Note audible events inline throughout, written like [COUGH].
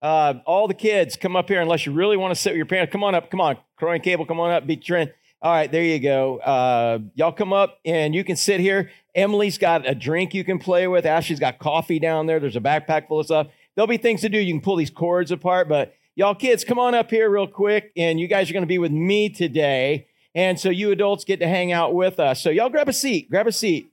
Uh, all the kids, come up here unless you really want to sit with your parents. Come on up. Come on. Croy and Cable, come on up. Be trend. All right, there you go. Uh, y'all come up and you can sit here. Emily's got a drink you can play with. Ashley's got coffee down there. There's a backpack full of stuff. There'll be things to do. You can pull these cords apart, but y'all kids, come on up here real quick. And you guys are going to be with me today. And so you adults get to hang out with us. So y'all grab a seat. Grab a seat.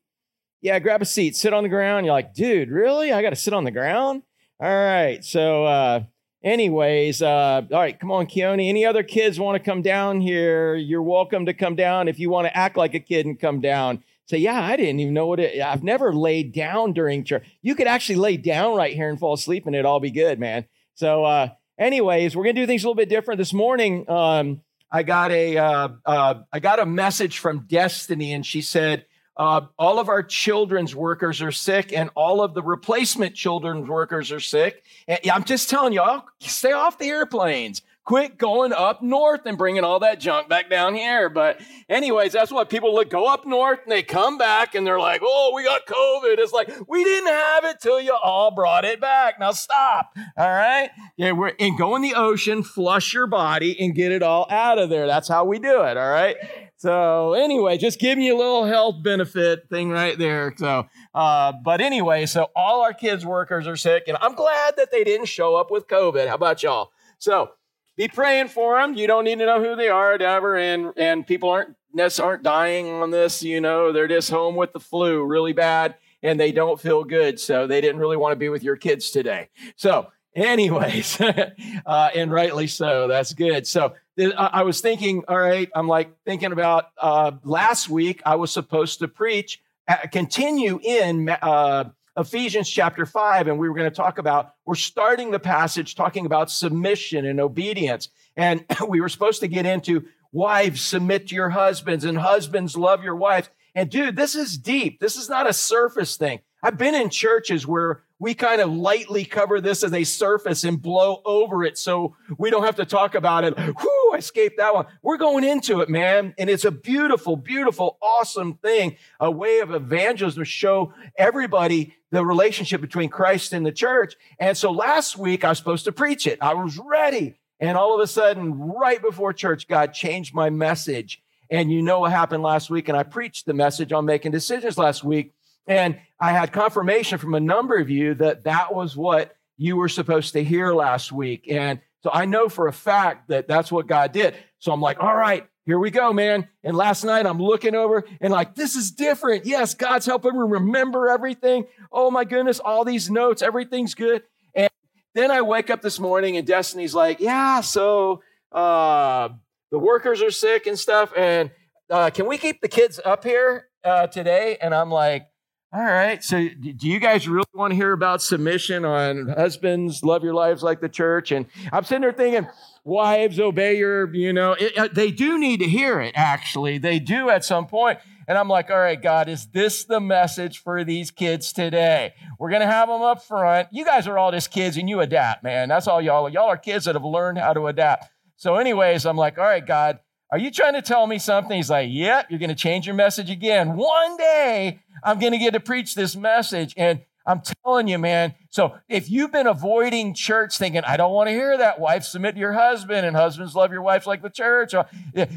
Yeah, grab a seat. Sit on the ground. You're like, dude, really? I got to sit on the ground? All right. So, uh, anyways, uh, all right, come on, Keone. Any other kids want to come down here? You're welcome to come down. If you want to act like a kid and come down, say, yeah, I didn't even know what it. I've never laid down during church. You could actually lay down right here and fall asleep, and it'd all be good, man. So, uh, anyways, we're gonna do things a little bit different this morning. Um, I got a uh, uh, I got a message from Destiny, and she said uh, all of our children's workers are sick, and all of the replacement children's workers are sick. And I'm just telling y'all, stay off the airplanes. Quit going up north and bringing all that junk back down here. But, anyways, that's what people look go up north and they come back and they're like, oh, we got COVID. It's like, we didn't have it till you all brought it back. Now stop. All right. Yeah, we're and go in the ocean, flush your body, and get it all out of there. That's how we do it. All right. So anyway, just give me a little health benefit thing right there. So, uh, but anyway, so all our kids' workers are sick, and I'm glad that they didn't show up with COVID. How about y'all? So be praying for them. You don't need to know who they are, whatever. And and people aren't aren't dying on this. You know, they're just home with the flu really bad, and they don't feel good. So they didn't really want to be with your kids today. So anyways, [LAUGHS] uh, and rightly so. That's good. So I was thinking, all right, I'm like thinking about uh, last week, I was supposed to preach, uh, continue in uh, Ephesians chapter 5, and we were going to talk about, we're starting the passage talking about submission and obedience. And [CLEARS THROAT] we were supposed to get into wives, submit to your husbands, and husbands, love your wives. And dude, this is deep. This is not a surface thing. I've been in churches where we kind of lightly cover this as a surface and blow over it so we don't have to talk about it. Whew, I escaped that one. We're going into it, man. And it's a beautiful, beautiful, awesome thing, a way of evangelism to show everybody the relationship between Christ and the church. And so last week I was supposed to preach it. I was ready. And all of a sudden, right before church, God changed my message. And you know what happened last week. And I preached the message on making decisions last week. And I had confirmation from a number of you that that was what you were supposed to hear last week. And so I know for a fact that that's what God did. So I'm like, all right, here we go, man. And last night I'm looking over and like, this is different. Yes, God's helping me remember everything. Oh my goodness, all these notes, everything's good. And then I wake up this morning and Destiny's like, yeah, so uh, the workers are sick and stuff. And uh, can we keep the kids up here uh, today? And I'm like, all right. So, do you guys really want to hear about submission on husbands, love your lives like the church? And I'm sitting there thinking, wives, obey your, you know, it, uh, they do need to hear it, actually. They do at some point. And I'm like, all right, God, is this the message for these kids today? We're going to have them up front. You guys are all just kids and you adapt, man. That's all y'all. Y'all are kids that have learned how to adapt. So, anyways, I'm like, all right, God, are you trying to tell me something? He's like, Yep, you're going to change your message again. One day I'm going to get to preach this message. And I'm telling you, man. So if you've been avoiding church thinking, I don't want to hear that, wife, submit to your husband, and husbands love your wives like the church. Or,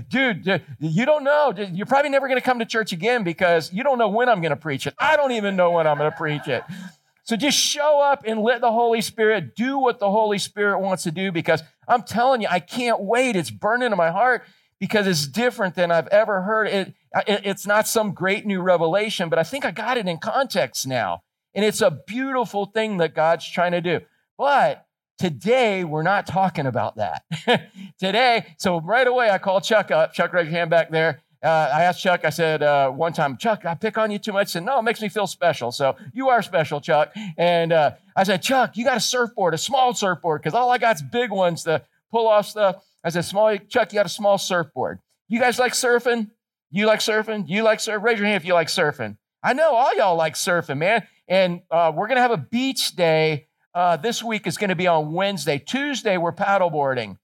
dude, you don't know. You're probably never going to come to church again because you don't know when I'm going to preach it. I don't even know when I'm going to preach it. So just show up and let the Holy Spirit do what the Holy Spirit wants to do because I'm telling you, I can't wait. It's burning in my heart because it's different than I've ever heard. It, it, it's not some great new revelation, but I think I got it in context now. And it's a beautiful thing that God's trying to do. But today, we're not talking about that. [LAUGHS] today, so right away, I called Chuck up. Chuck, raise your hand back there. Uh, I asked Chuck, I said uh, one time, Chuck, I pick on you too much. He said, no, it makes me feel special. So you are special, Chuck. And uh, I said, Chuck, you got a surfboard, a small surfboard, because all I got is big ones to pull off stuff. I said, small, Chuck, you got a small surfboard. You guys like surfing? You like surfing? You like surf? Raise your hand if you like surfing. I know all y'all like surfing, man. And uh, we're going to have a beach day. Uh, this week is going to be on Wednesday. Tuesday, we're paddleboarding.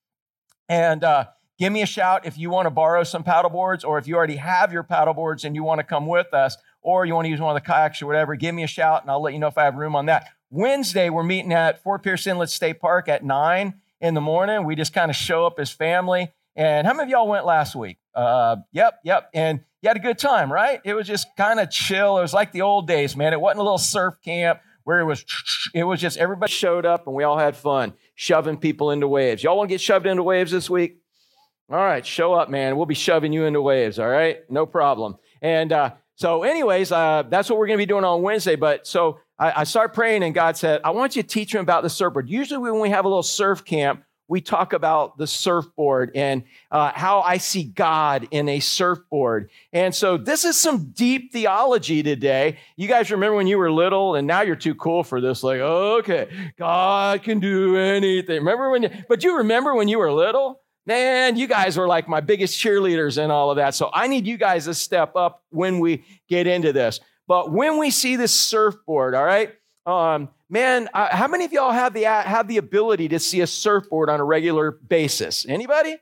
And uh, give me a shout if you want to borrow some paddleboards or if you already have your paddleboards and you want to come with us or you want to use one of the kayaks or whatever. Give me a shout and I'll let you know if I have room on that. Wednesday, we're meeting at Fort Pierce Inlet State Park at 9 in the morning. We just kind of show up as family. And how many of y'all went last week? Uh, yep, yep. And you had a good time, right? It was just kind of chill. It was like the old days, man. It wasn't a little surf camp where it was, [TSK] it was just everybody showed up and we all had fun shoving people into waves. Y'all want to get shoved into waves this week? All right, show up, man. We'll be shoving you into waves, all right? No problem. And uh, so, anyways, uh, that's what we're going to be doing on Wednesday. But so I, I started praying, and God said, I want you to teach them about the surfboard. Usually, when we have a little surf camp, we talk about the surfboard and uh, how I see God in a surfboard. And so this is some deep theology today. You guys remember when you were little and now you're too cool for this, like, okay, God can do anything. Remember when you, but you remember when you were little? Man, you guys were like my biggest cheerleaders and all of that. So I need you guys to step up when we get into this. But when we see this surfboard, all right, um, man, uh, how many of y'all have the have the ability to see a surfboard on a regular basis? Anybody?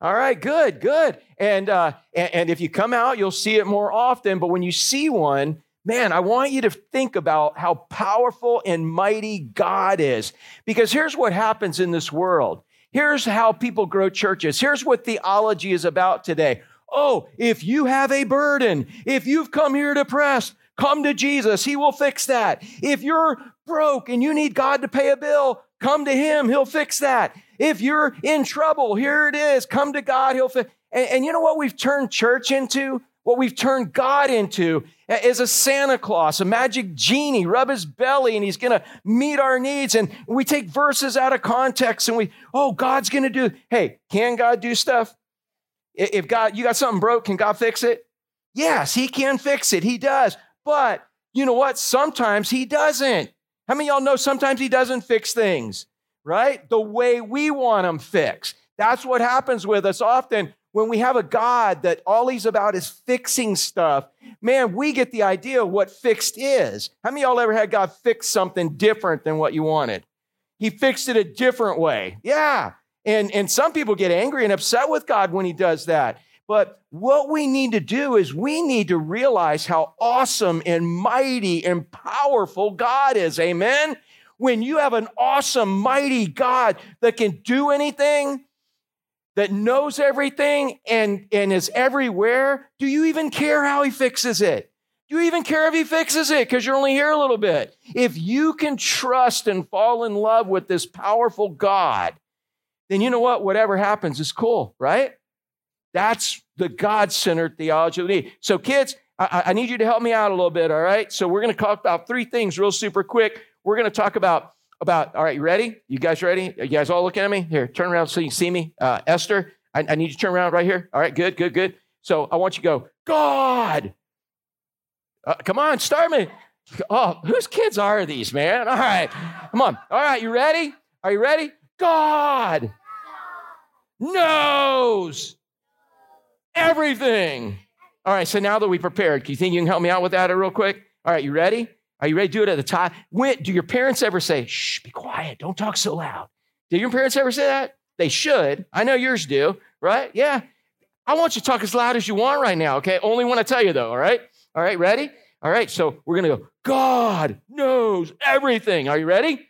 All right, good, good. And, uh, and and if you come out, you'll see it more often. But when you see one, man, I want you to think about how powerful and mighty God is. Because here's what happens in this world. Here's how people grow churches. Here's what theology is about today. Oh, if you have a burden, if you've come here depressed, come to Jesus. He will fix that. If you're broke and you need God to pay a bill, come to Him. He'll fix that. If you're in trouble, here it is. Come to God. He'll fix. And, and you know what we've turned church into? What we've turned God into is a Santa Claus, a magic genie, rub his belly and he's going to meet our needs. And we take verses out of context and we, oh, God's going to do. Hey, can God do stuff? If God, you got something broke, can God fix it? Yes, he can fix it. He does. But you know what? Sometimes he doesn't. How many y'all know sometimes he doesn't fix things, right? The way we want them fixed. That's what happens with us often when we have a God that all he's about is fixing stuff. Man, we get the idea of what fixed is. How many y'all ever had God fix something different than what you wanted? He fixed it a different way. Yeah. And, and some people get angry and upset with God when he does that. But what we need to do is we need to realize how awesome and mighty and powerful God is. Amen. When you have an awesome, mighty God that can do anything, that knows everything and, and is everywhere, do you even care how he fixes it? Do you even care if he fixes it? Because you're only here a little bit. If you can trust and fall in love with this powerful God, then you know what? Whatever happens is cool, right? That's the God centered theology we need. So, kids, I, I, need you to help me out a little bit, all right? So, we're going to talk about three things real super quick. We're going to talk about, about all right, you ready? You guys ready? Are you guys all looking at me? Here, turn around so you see me. Uh, Esther, I, I need you to turn around right here. All right, good, good, good. So, I want you to go, God. Uh, come on, start me. Oh, whose kids are these, man? All right, come on. All right, you ready? Are you ready? God knows everything. All right, so now that we prepared, do you think you can help me out with that real quick? All right, you ready? Are you ready to do it at the top? When, do your parents ever say, shh, be quiet, don't talk so loud? Do your parents ever say that? They should. I know yours do, right? Yeah. I want you to talk as loud as you want right now, okay? Only when I tell you, though, all right? All right, ready? All right, so we're gonna go, God knows everything. Are you ready?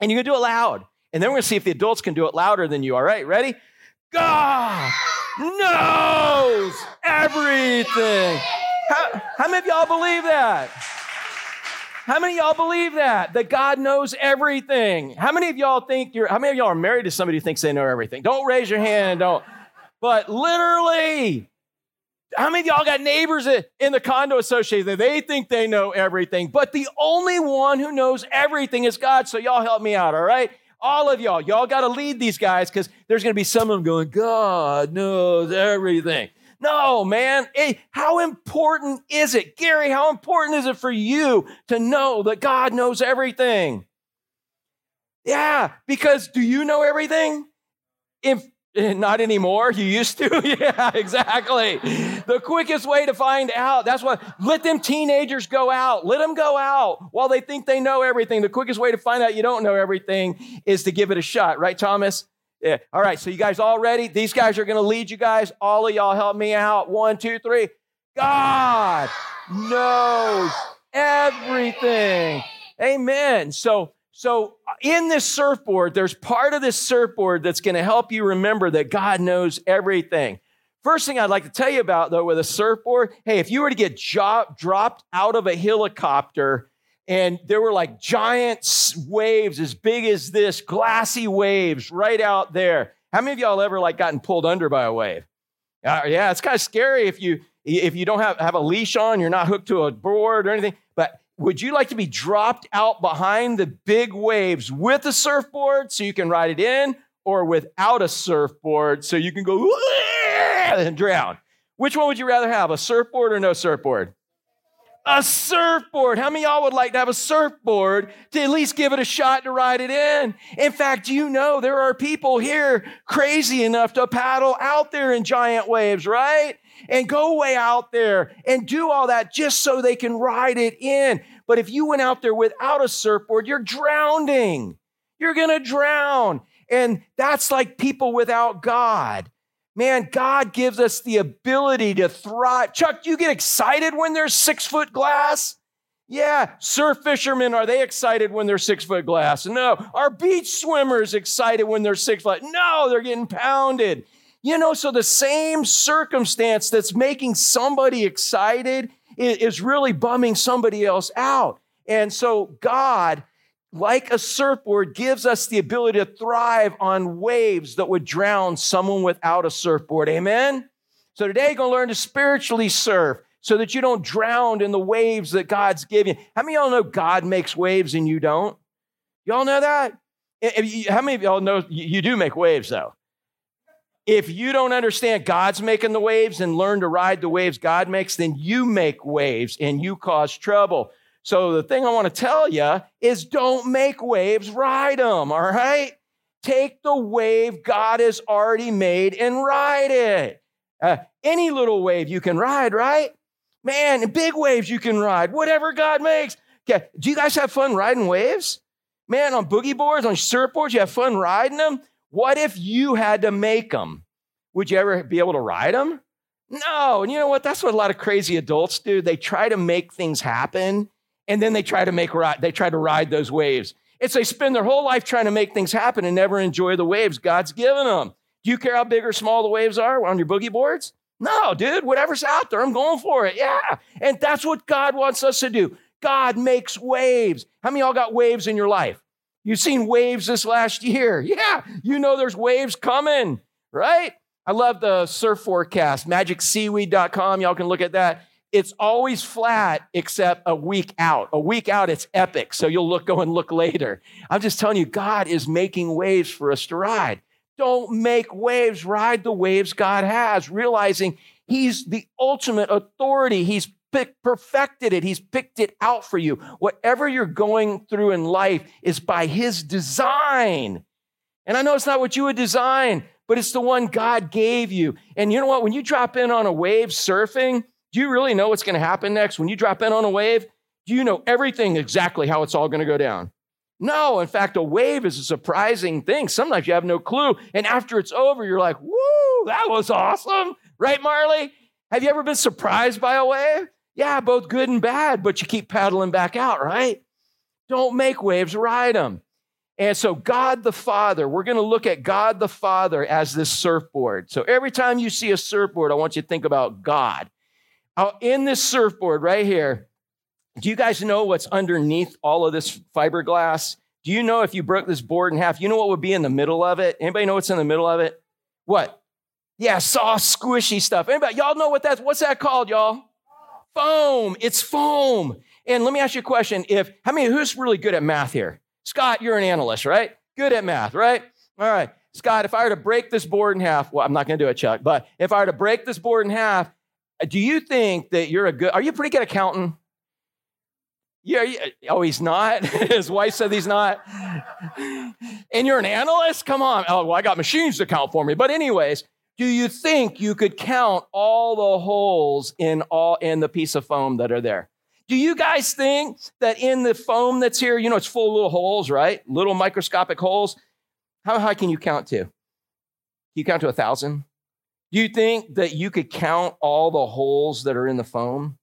And you're gonna do it loud. And then we're gonna see if the adults can do it louder than you, all right? Ready? God knows everything. How, how many of y'all believe that? How many of y'all believe that? That God knows everything. How many of y'all think you're, how many of y'all are married to somebody who thinks they know everything? Don't raise your hand, don't. But literally, how many of y'all got neighbors in the condo association that they think they know everything? But the only one who knows everything is God. So y'all help me out, all right? All of y'all, y'all got to lead these guys because there's going to be some of them going, God knows everything. No, man. Hey, how important is it? Gary, how important is it for you to know that God knows everything? Yeah, because do you know everything? If [LAUGHS] Not anymore. You used to. [LAUGHS] yeah, exactly. The quickest way to find out. That's what, let them teenagers go out. Let them go out while they think they know everything. The quickest way to find out you don't know everything is to give it a shot, right, Thomas? Yeah. All right. So you guys all ready? These guys are going to lead you guys. All of y'all help me out. One, two, three. God knows everything. Amen. So, so in this surfboard, there's part of this surfboard that's going to help you remember that God knows everything. First thing I'd like to tell you about, though, with a surfboard, hey, if you were to get jo- dropped out of a helicopter and there were like giant waves as big as this, glassy waves right out there. How many of y'all ever like gotten pulled under by a wave? Uh, yeah, it's kind of scary if you if you don't have, have a leash on, you're not hooked to a board or anything. But would you like to be dropped out behind the big waves with a surfboard so you can ride it in, or without a surfboard so you can go and drown? Which one would you rather have, a surfboard or no surfboard? a surfboard. How many y'all would like to have a surfboard to at least give it a shot to ride it in? In fact, you know there are people here crazy enough to paddle out there in giant waves, right? And go way out there and do all that just so they can ride it in. But if you went out there without a surfboard, you're drowning. You're going to drown. And that's like people without God. Man, God gives us the ability to thrive. Chuck, you get excited when there's six foot glass? Yeah, surf fishermen, are they excited when they're six foot glass? No. Are beach swimmers excited when they're six foot? No, they're getting pounded. You know, so the same circumstance that's making somebody excited is really bumming somebody else out. And so God like a surfboard, gives us the ability to thrive on waves that would drown someone without a surfboard. Amen? So today, you're going to learn to spiritually surf so that you don't drown in the waves that God's giving. How many of y'all know God makes waves and you don't? Y'all know that? How many of y'all know you do make waves though? If you don't understand God's making the waves and learn to ride the waves God makes, then you make waves and you cause trouble. So the thing I want to tell you is don't make waves, ride them, all right? Take the wave God has already made and ride it. Uh, any little wave you can ride, right? Man, big waves you can ride, whatever God makes. Yeah. Do you guys have fun riding waves? Man, on boogie boards, on surfboards, you have fun riding them? What if you had to make them? Would you ever be able to ride them? No. And you know what? That's what a lot of crazy adults do. They try to make things happen and then they try to make they try to ride those waves. It's they spend their whole life trying to make things happen and never enjoy the waves God's given them. Do you care how big or small the waves are on your boogie boards? No, dude, whatever's out there, I'm going for it. Yeah. And that's what God wants us to do. God makes waves. How many of y'all got waves in your life? You've seen waves this last year. Yeah, you know there's waves coming, right? I love the surf forecast, magicseaweed.com. Y'all can look at that it's always flat except a week out. A week out, it's epic. So you'll look, go and look later. I'm just telling you, God is making waves for us to ride. Don't make waves, ride the waves God has, realizing He's the ultimate authority. He's perfected it, He's picked it out for you. Whatever you're going through in life is by His design. And I know it's not what you would design, but it's the one God gave you. And you know what? When you drop in on a wave surfing, do you really know what's going to happen next? When you drop in on a wave, do you know everything exactly how it's all going to go down? No, in fact, a wave is a surprising thing. Sometimes you have no clue. And after it's over, you're like, woo, that was awesome. Right, Marley? Have you ever been surprised by a wave? Yeah, both good and bad, but you keep paddling back out, right? Don't make waves, ride them. And so, God the Father, we're going to look at God the Father as this surfboard. So, every time you see a surfboard, I want you to think about God. Oh, in this surfboard right here, do you guys know what's underneath all of this fiberglass? Do you know if you broke this board in half, you know what would be in the middle of it? Anybody know what's in the middle of it? What? Yeah, soft, squishy stuff. Anybody, y'all know what that's, what's that called, y'all? Foam. It's foam. And let me ask you a question. If, how many, who's really good at math here? Scott, you're an analyst, right? Good at math, right? All right. Scott, if I were to break this board in half, well, I'm not going to do it, Chuck, but if I were to break this board in half uh, do you think that you're a good, are you a pretty good accountant? Yeah, oh, he's not. [LAUGHS] His wife said he's not. and you're an analyst? Come on. Oh, well, I got machines to count for me. But, anyways, do you think you could count all the holes in all in the piece of foam that are there? Do you guys think that in the foam that's here, you know, it's full of little holes, right? Little microscopic holes. How high can you count to? Can you count to a thousand? Do you think that you could count all the holes that are in the foam?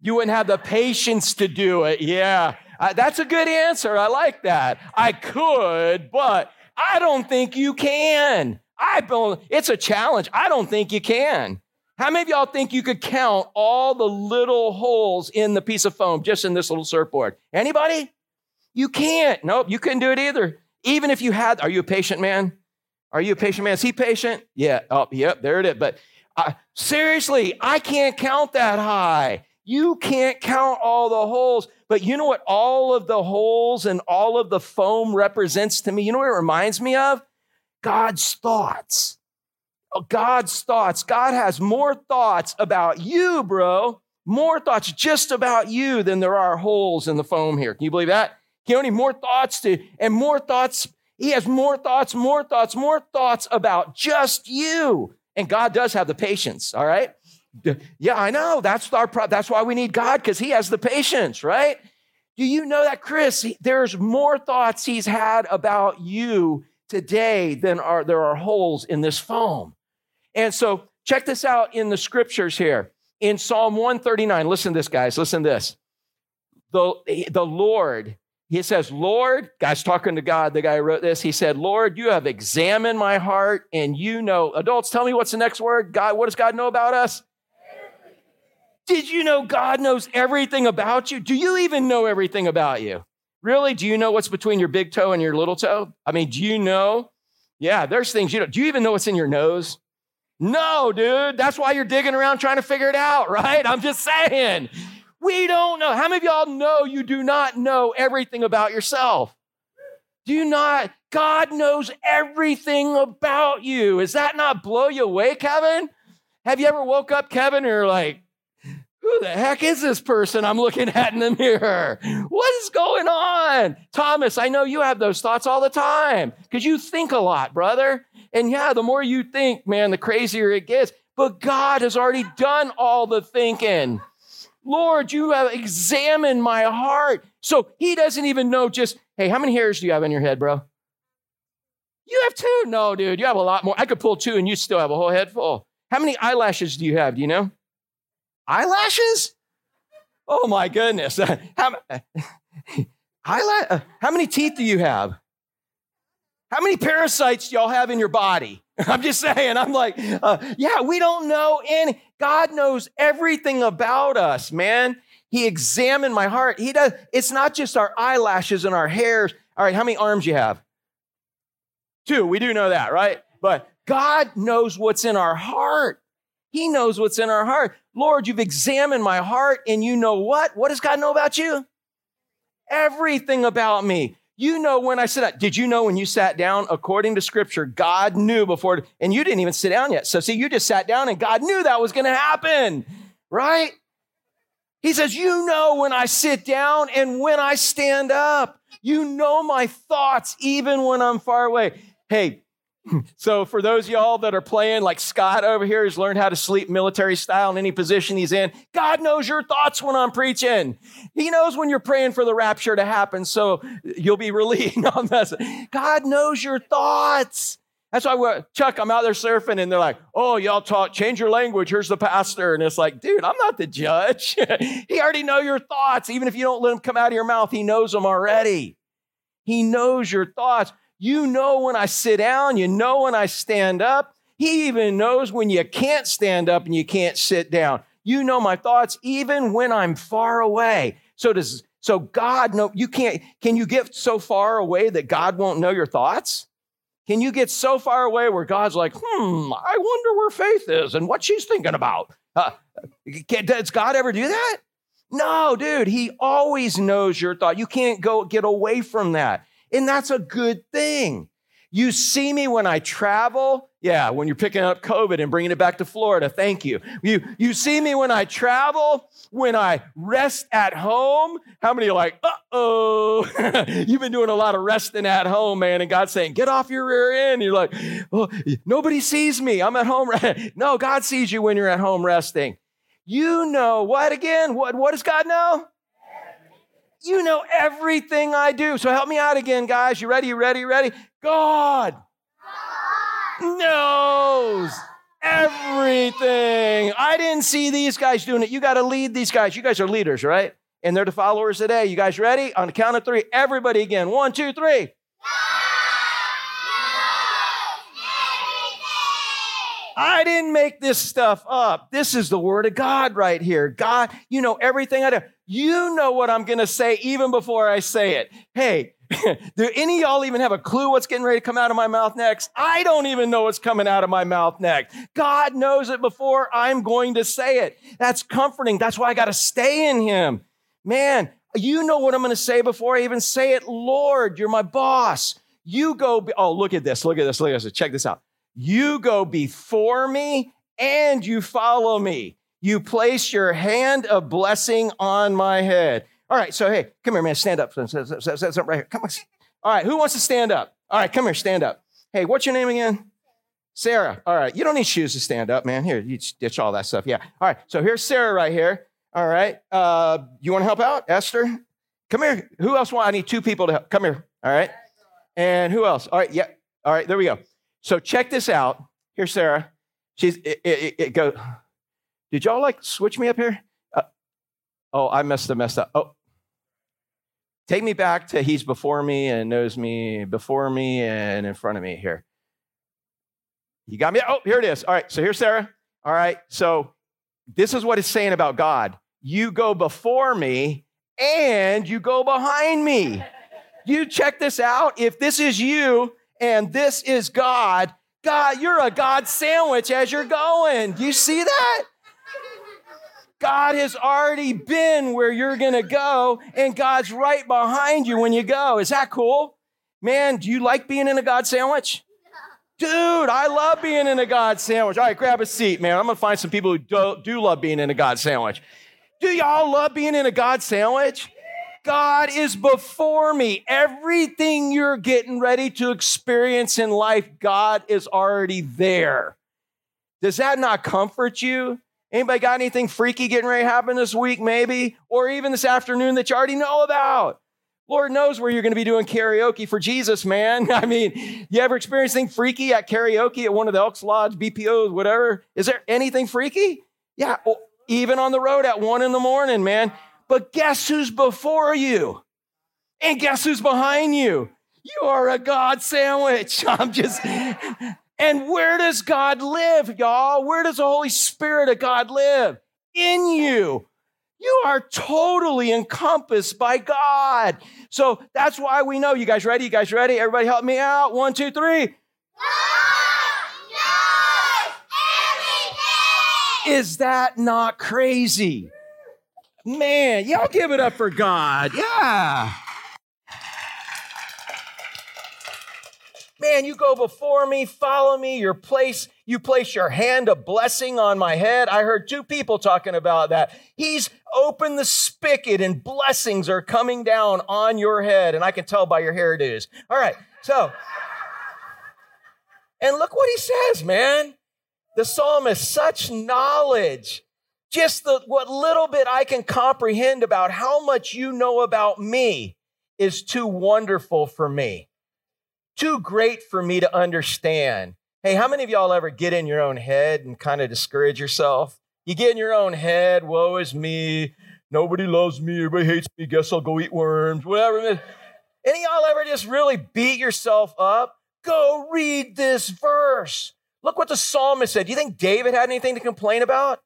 You wouldn't have the patience to do it. Yeah. Uh, that's a good answer. I like that. I could, but I don't think you can. I don't, it's a challenge. I don't think you can. How many of y'all think you could count all the little holes in the piece of foam just in this little surfboard? Anybody? You can't. Nope, you couldn't do it either. Even if you had, are you a patient man? Are you a patient man? Is he patient? Yeah. Oh, yep, there it is. But uh, seriously, I can't count that high. You can't count all the holes. But you know what all of the holes and all of the foam represents to me? You know what it reminds me of? God's thoughts. Oh, God's thoughts. God has more thoughts about you, bro. More thoughts just about you than there are holes in the foam here. Can you believe that? He only more thoughts to, and more thoughts. He has more thoughts, more thoughts, more thoughts about just you. And God does have the patience, all right? Yeah, I know. That's our pro- that's why we need God because he has the patience, right? Do you know that Chris, there's more thoughts he's had about you today than are there are holes in this foam. And so check this out in the scriptures here. In Psalm 139, listen to this, guys. Listen to this. The, the Lord, he says, Lord, guy's talking to God, the guy who wrote this. He said, Lord, you have examined my heart and you know. Adults, tell me what's the next word? God, what does God know about us? Did you know God knows everything about you? Do you even know everything about you? Really? Do you know what's between your big toe and your little toe? I mean, do you know? Yeah, there's things you know. Do you even know what's in your nose? No, dude. That's why you're digging around trying to figure it out, [LAUGHS] right? I'm just saying. We don't know. How many of y'all know you do not know everything about yourself? Do you not? God knows everything about you. Does that not blow you away, Kevin? Have you ever woke up, Kevin, and you're like, who the heck is this person I'm looking at in the mirror? What is going on? Thomas, I know you have those thoughts all the time because you think a lot, brother. And yeah, the more you think, man, the crazier it gets. But God has already done all the thinking. Lord, you have examined my heart. So he doesn't even know just, hey, how many hairs do you have in your head, bro? You have two? No, dude, you have a lot more. I could pull two and you still have a whole head full. How many eyelashes do you have? Do you know? Eyelashes? Oh my goodness. [LAUGHS] how, [LAUGHS] eyelash, uh, how many teeth do you have? How many parasites do y'all have in your body? [LAUGHS] I'm just saying, I'm like, uh, yeah, we don't know any. God knows everything about us, man. He examined my heart. He does. It's not just our eyelashes and our hairs. All right, how many arms you have? Two. We do know that, right? But God knows what's in our heart. He knows what's in our heart. Lord, you've examined my heart and you know what? What does God know about you? Everything about me. You know when I sit down. Did you know when you sat down? According to scripture, God knew before, and you didn't even sit down yet. So, see, you just sat down and God knew that was going to happen, right? He says, You know when I sit down and when I stand up. You know my thoughts even when I'm far away. Hey, so for those y'all that are playing like Scott over here has learned how to sleep military style in any position he's in, God knows your thoughts when I'm preaching. He knows when you're praying for the rapture to happen, so you'll be [LAUGHS] relieved on this. God knows your thoughts. That's why Chuck, I'm out there surfing and they're like, oh, y'all talk, change your language. Here's the pastor. And it's like, dude, I'm not the judge. [LAUGHS] he already know your thoughts. Even if you don't let them come out of your mouth, he knows them already. He knows your thoughts. You know when I sit down, you know when I stand up. He even knows when you can't stand up and you can't sit down. You know my thoughts even when I'm far away. So does so God know you can't can you get so far away that God won't know your thoughts? Can you get so far away where God's like, hmm, I wonder where faith is and what she's thinking about? Uh, can, does God ever do that? No, dude, he always knows your thought. You can't go get away from that. And that's a good thing. You see me when I travel. Yeah, when you're picking up COVID and bringing it back to Florida. Thank you. You, you see me when I travel, when I rest at home. How many are like, uh oh? [LAUGHS] You've been doing a lot of resting at home, man. And God's saying, get off your rear end. You're like, oh, nobody sees me. I'm at home. [LAUGHS] no, God sees you when you're at home resting. You know what again? What, what does God know? You know everything I do. So help me out again, guys. You ready? You ready? You ready? God, God. knows everything. I didn't see these guys doing it. You got to lead these guys. You guys are leaders, right? and they're the followers today. You guys ready? On the count of three, everybody again. One, two, three. I didn't make this stuff up. This is the word of God right here. God, you know everything I do. You know what I'm going to say even before I say it. Hey, [LAUGHS] do any of y'all even have a clue what's getting ready to come out of my mouth next? I don't even know what's coming out of my mouth next. God knows it before I'm going to say it. That's comforting. That's why I got to stay in Him. Man, you know what I'm going to say before I even say it. Lord, you're my boss. You go. Be- oh, look at this. Look at this. Look at this. Check this out. You go before me and you follow me. You place your hand of blessing on my head. All right, so hey, come here, man. Stand up. Stand up right here. Come on. All right, who wants to stand up? All right, come here, stand up. Hey, what's your name again? Sarah. All right, you don't need shoes to stand up, man. Here, you ditch all that stuff. Yeah. All right, so here's Sarah right here. All right, uh, you want to help out, Esther? Come here. Who else want? I need two people to help. Come here. All right, and who else? All right, yeah. All right, there we go. So check this out. Here's Sarah. She's it, it, it go. Did y'all like switch me up here? Uh, oh, I messed up, messed up. Oh, take me back to he's before me and knows me before me and in front of me here. You got me? Oh, here it is. All right. So here's Sarah. All right. So this is what it's saying about God. You go before me and you go behind me. You check this out. If this is you, and this is God. God, you're a God sandwich as you're going. You see that? God has already been where you're going to go, and God's right behind you when you go. Is that cool? Man, do you like being in a God sandwich? Dude, I love being in a God sandwich. All right, grab a seat, man. I'm going to find some people who do, do love being in a God sandwich. Do y'all love being in a God sandwich? God is before me. Everything you're getting ready to experience in life, God is already there. Does that not comfort you? Anybody got anything freaky getting ready to happen this week, maybe? Or even this afternoon that you already know about? Lord knows where you're going to be doing karaoke for Jesus, man. [LAUGHS] I mean, you ever experienced anything freaky at karaoke at one of the Elks Lodge, BPOs, whatever? Is there anything freaky? Yeah, even on the road at one in the morning, man. But guess who's before you? And guess who's behind you? You are a God sandwich. [LAUGHS] I'm just. And where does God live, y'all? Where does the Holy Spirit of God live? In you. You are totally encompassed by God. So that's why we know. You guys ready? You guys ready? Everybody help me out. One, two, three. Is that not crazy? Man, y'all give it up for God. Yeah. Man, you go before me, follow me, your place, you place your hand of blessing on my head. I heard two people talking about that. He's opened the spigot and blessings are coming down on your head. And I can tell by your hairdos. All right, so, and look what he says, man. The psalmist, such knowledge just the, what little bit I can comprehend about how much you know about me is too wonderful for me, too great for me to understand. Hey, how many of y'all ever get in your own head and kind of discourage yourself? You get in your own head, woe is me, nobody loves me, everybody hates me, guess I'll go eat worms, whatever. Any y'all ever just really beat yourself up? Go read this verse. Look what the psalmist said. Do you think David had anything to complain about?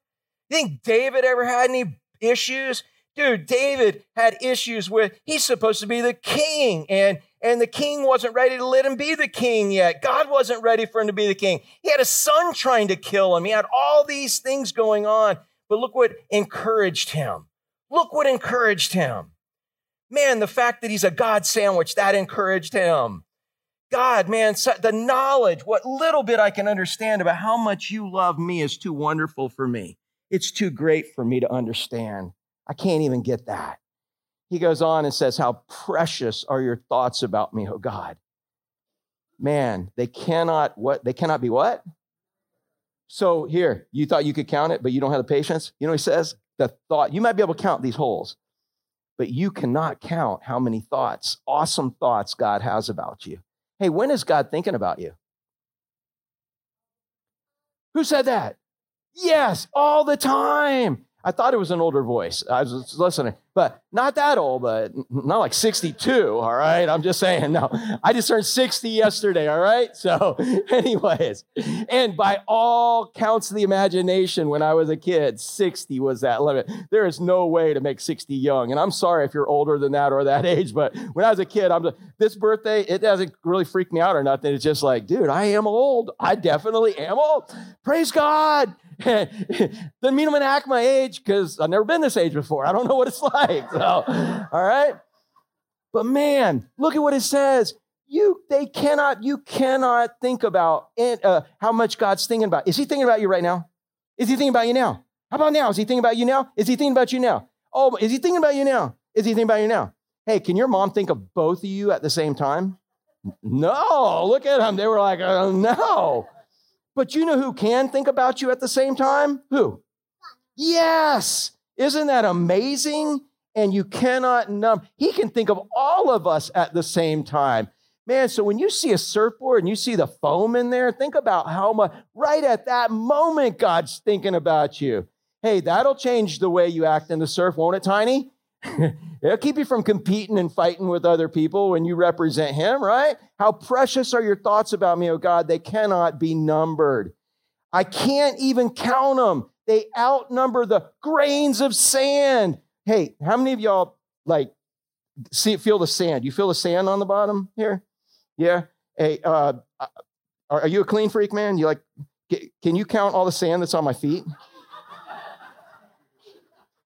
You think David ever had any issues? Dude, David had issues with he's supposed to be the king, and, and the king wasn't ready to let him be the king yet. God wasn't ready for him to be the king. He had a son trying to kill him. He had all these things going on. But look what encouraged him. Look what encouraged him. Man, the fact that he's a God sandwich, that encouraged him. God, man, the knowledge, what little bit I can understand about how much you love me is too wonderful for me. It's too great for me to understand. I can't even get that. He goes on and says, How precious are your thoughts about me, oh God. Man, they cannot what? They cannot be what? So here, you thought you could count it, but you don't have the patience. You know he says? The thought, you might be able to count these holes, but you cannot count how many thoughts, awesome thoughts God has about you. Hey, when is God thinking about you? Who said that? Yes, all the time. I thought it was an older voice. I was listening. But not that old, but not like 62, all right? I'm just saying, no. I just turned 60 yesterday, all right? So, [LAUGHS] anyways, and by all counts of the imagination, when I was a kid, 60 was that limit. There is no way to make 60 young. And I'm sorry if you're older than that or that [LAUGHS] age, but when I was a kid, I'm just, this birthday, it doesn't really freak me out or nothing. It's just like, dude, I am old. I definitely am old. Praise God. Doesn't mean I'm gonna act my age because I've never been this age before. I don't know what it's [LAUGHS] like. So, all right. But man, look at what it says. You, they cannot, you cannot think about uh, how much God's thinking about. Is he thinking about you right now? Is he thinking about you now? How about now? Is he thinking about you now? Is he thinking about you now? Oh, is he thinking about you now? Is he thinking about you now? Hey, can your mom think of both of you at the same time? No, look at them. They were like, oh, no. But you know who can think about you at the same time? Who? Yes. Isn't that amazing? And you cannot numb. He can think of all of us at the same time. Man, so when you see a surfboard and you see the foam in there, think about how much, right at that moment, God's thinking about you. Hey, that'll change the way you act in the surf, won't it, Tiny? [LAUGHS] It'll keep you from competing and fighting with other people when you represent Him, right? How precious are your thoughts about me, oh God? They cannot be numbered. I can't even count them. They outnumber the grains of sand. Hey, how many of y'all like see feel the sand? You feel the sand on the bottom here? Yeah. Hey, uh, are you a clean freak, man? You like? Can you count all the sand that's on my feet?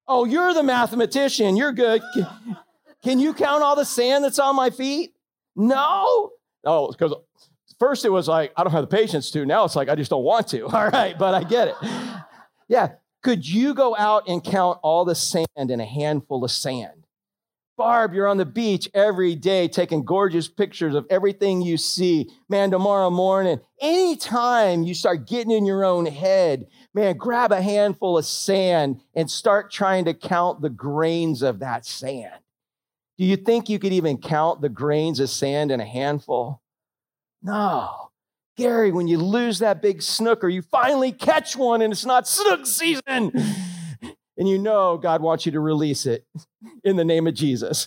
Oh, you're the mathematician. You're good. Can you count all the sand that's on my feet? No. Oh, because first it was like, I don't have the patience to. Now it's like, I just don't want to. [LAUGHS] All right, but I get it. Yeah. Could you go out and count all the sand in a handful of sand? Barb, you're on the beach every day taking gorgeous pictures of everything you see. Man, tomorrow morning, anytime you start getting in your own head, man, grab a handful of sand and start trying to count the grains of that sand. Do you think you could even count the grains of sand in a handful? No. Gary, when you lose that big snook or you finally catch one and it's not snook season, and you know God wants you to release it in the name of Jesus.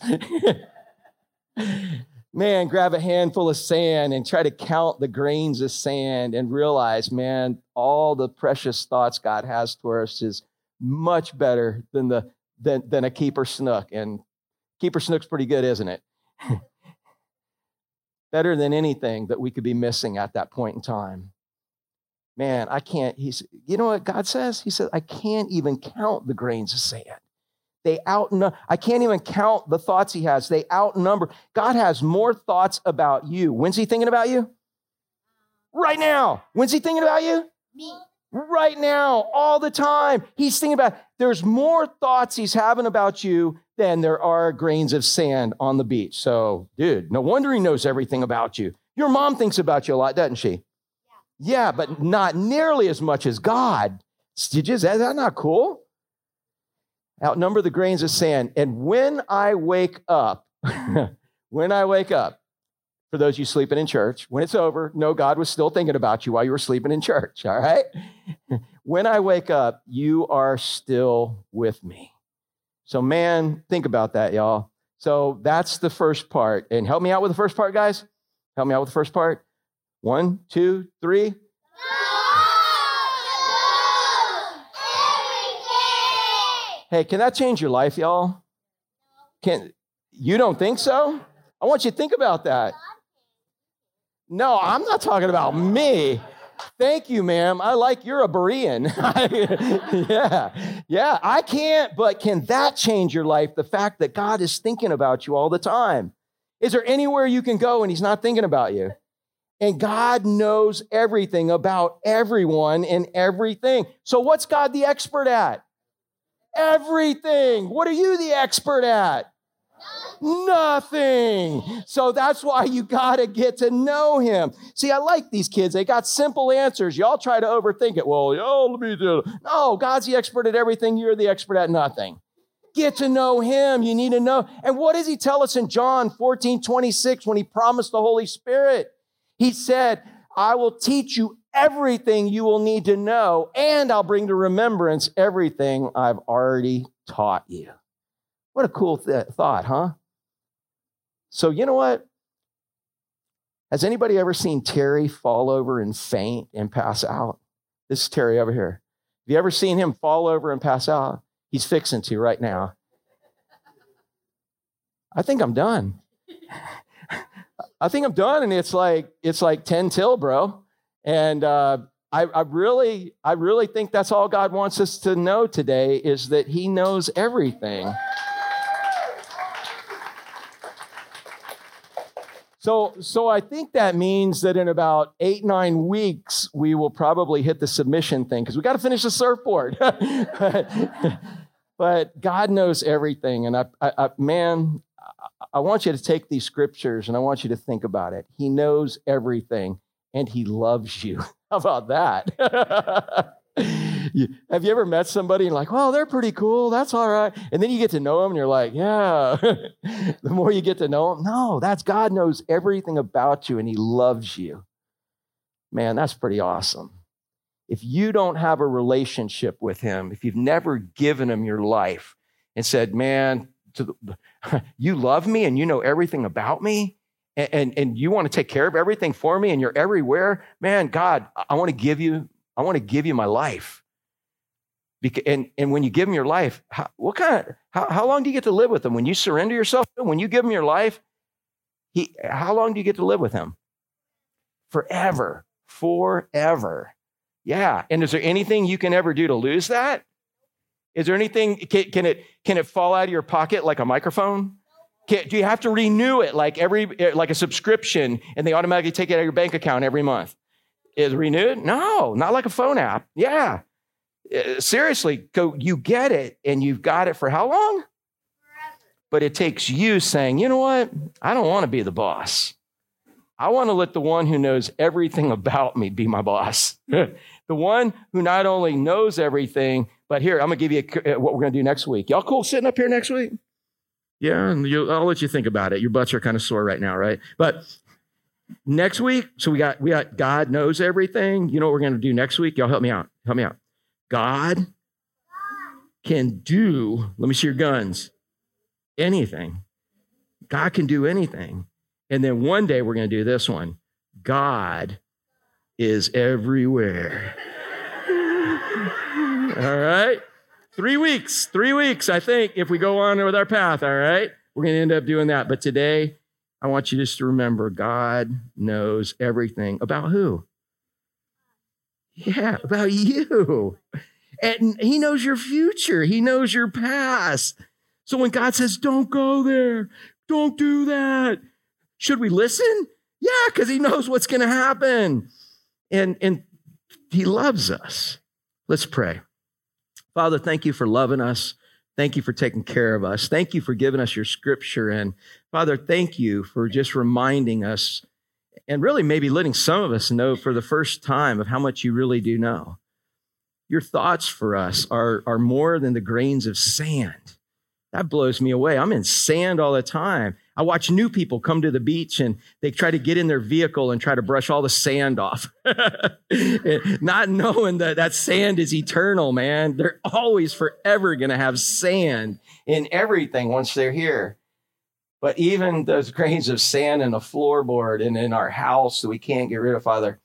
[LAUGHS] man, grab a handful of sand and try to count the grains of sand and realize, man, all the precious thoughts God has for us is much better than the than, than a keeper snook. And keeper snook's pretty good, isn't it? [LAUGHS] better than anything that we could be missing at that point in time. Man, I can't. He's, you know what God says? He says, I can't even count the grains of sand. They outnumber, I can't even count the thoughts he has. They outnumber. God has more thoughts about you. When's he thinking about you? Right now. When's he thinking about you? Me. Right now, all the time. He's thinking about, there's more thoughts he's having about you than there are grains of sand on the beach. So, dude, no wonder he knows everything about you. Your mom thinks about you a lot, doesn't she? Yeah. Yeah, but not nearly as much as God. Did you, is that not cool? outnumber the grains of sand. And when I wake up, [LAUGHS] when I wake up, for those you sleeping in church, when it's over, no, God was still thinking about you while you were sleeping in church, all right? [LAUGHS] when I wake up, you are still with me. So, man, think about that, y'all. So, that's the first part. And help me out with the first part, guys. Help me out with the first part. One, two, three. Hey, can that change your life, y'all? Can you don't think so? I want you to think about that. No, I'm not talking about me. Thank you, ma'am. I like you're a Berean. [LAUGHS] yeah, yeah, I can't, but can that change your life? The fact that God is thinking about you all the time. Is there anywhere you can go and He's not thinking about you? And God knows everything about everyone and everything. So, what's God the expert at? Everything. What are you the expert at? Nothing. So that's why you got to get to know him. See, I like these kids. They got simple answers. Y'all try to overthink it. Well, yo, let me do it. No, God's the expert at everything. You're the expert at nothing. Get to know him. You need to know. And what does he tell us in John 14, 26 when he promised the Holy Spirit? He said, I will teach you everything you will need to know, and I'll bring to remembrance everything I've already taught you. What a cool th- thought, huh? So, you know what? Has anybody ever seen Terry fall over and faint and pass out? This is Terry over here. Have you ever seen him fall over and pass out? He's fixing to right now. I think I'm done. I think I'm done, and it's like it's like 10 till, bro. And uh, I, I really, I really think that's all God wants us to know today is that He knows everything. So, so I think that means that in about eight, nine weeks, we will probably hit the submission thing because we got to finish the surfboard. [LAUGHS] but, God knows everything. And I, I, I, man, I want you to take these scriptures and I want you to think about it. He knows everything and he loves you. [LAUGHS] How about that? [LAUGHS] Have you ever met somebody and like, well, they're pretty cool. That's all right. And then you get to know them and you're like, yeah. [LAUGHS] the more you get to know them, no, that's God knows everything about you and he loves you. Man, that's pretty awesome. If you don't have a relationship with him, if you've never given him your life and said, man, the, [LAUGHS] you love me and you know everything about me and, and, and you want to take care of everything for me and you're everywhere, man, God, I want to give you I want to give you my life. And, and when you give him your life, how, what kind of, how, how long do you get to live with him? When you surrender yourself, when you give him your life, he, how long do you get to live with him? Forever. Forever. Yeah. And is there anything you can ever do to lose that? Is there anything, can, can it, can it fall out of your pocket like a microphone? Can, do you have to renew it like every, eh, like a subscription and they automatically take it out of your bank account every month? is renewed? No, not like a phone app. Yeah. Uh, seriously, go, you get it and you've got it for how long? Forever. But it takes you saying, you know what? I don't want to be the boss. I want to let the one who knows everything about me be my boss. [LAUGHS] the one who not only knows everything, but here, I'm going to give you a, uh, what we're going to do next week. Y'all cool sitting up here next week? Yeah, and you, I'll let you think about it. Your butts are kind of sore right now, right? But Next week, so we got we got God knows everything. You know what we're going to do next week? Y'all help me out. Help me out. God can do, let me see your guns. Anything. God can do anything. And then one day we're going to do this one. God is everywhere. [LAUGHS] all right? Three weeks, three weeks, I think, if we go on with our path, all right? We're going to end up doing that. But today, I want you just to remember God knows everything about who? Yeah, about you. And He knows your future, He knows your past. So when God says, don't go there, don't do that, should we listen? Yeah, because He knows what's going to happen. And, and He loves us. Let's pray. Father, thank you for loving us. Thank you for taking care of us. Thank you for giving us your scripture. And Father, thank you for just reminding us and really maybe letting some of us know for the first time of how much you really do know. Your thoughts for us are, are more than the grains of sand. That blows me away. I'm in sand all the time. I watch new people come to the beach and they try to get in their vehicle and try to brush all the sand off, [LAUGHS] not knowing that that sand is eternal, man. They're always forever going to have sand in everything once they're here. But even those grains of sand in a floorboard and in our house that we can't get rid of, Father,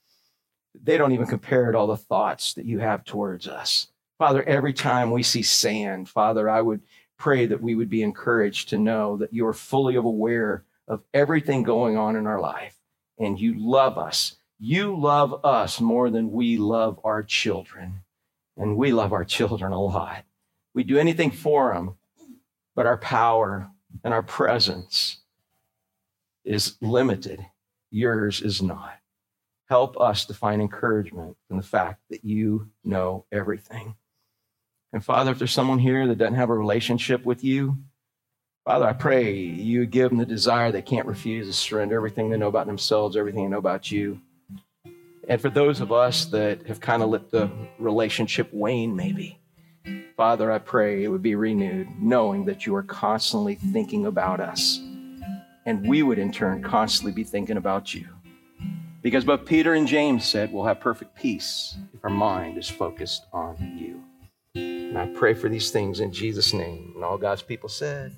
they don't even compare to all the thoughts that you have towards us. Father, every time we see sand, Father, I would pray that we would be encouraged to know that you are fully aware of everything going on in our life and you love us. You love us more than we love our children. And we love our children a lot. We do anything for them, but our power and our presence is limited. Yours is not. Help us to find encouragement in the fact that you know everything. And Father, if there's someone here that doesn't have a relationship with you, Father, I pray you give them the desire they can't refuse to surrender everything they know about themselves, everything they know about you. And for those of us that have kind of let the relationship wane, maybe, Father, I pray it would be renewed, knowing that you are constantly thinking about us. And we would in turn constantly be thinking about you. Because both Peter and James said we'll have perfect peace if our mind is focused on you. And I pray for these things in Jesus' name. And all God's people said,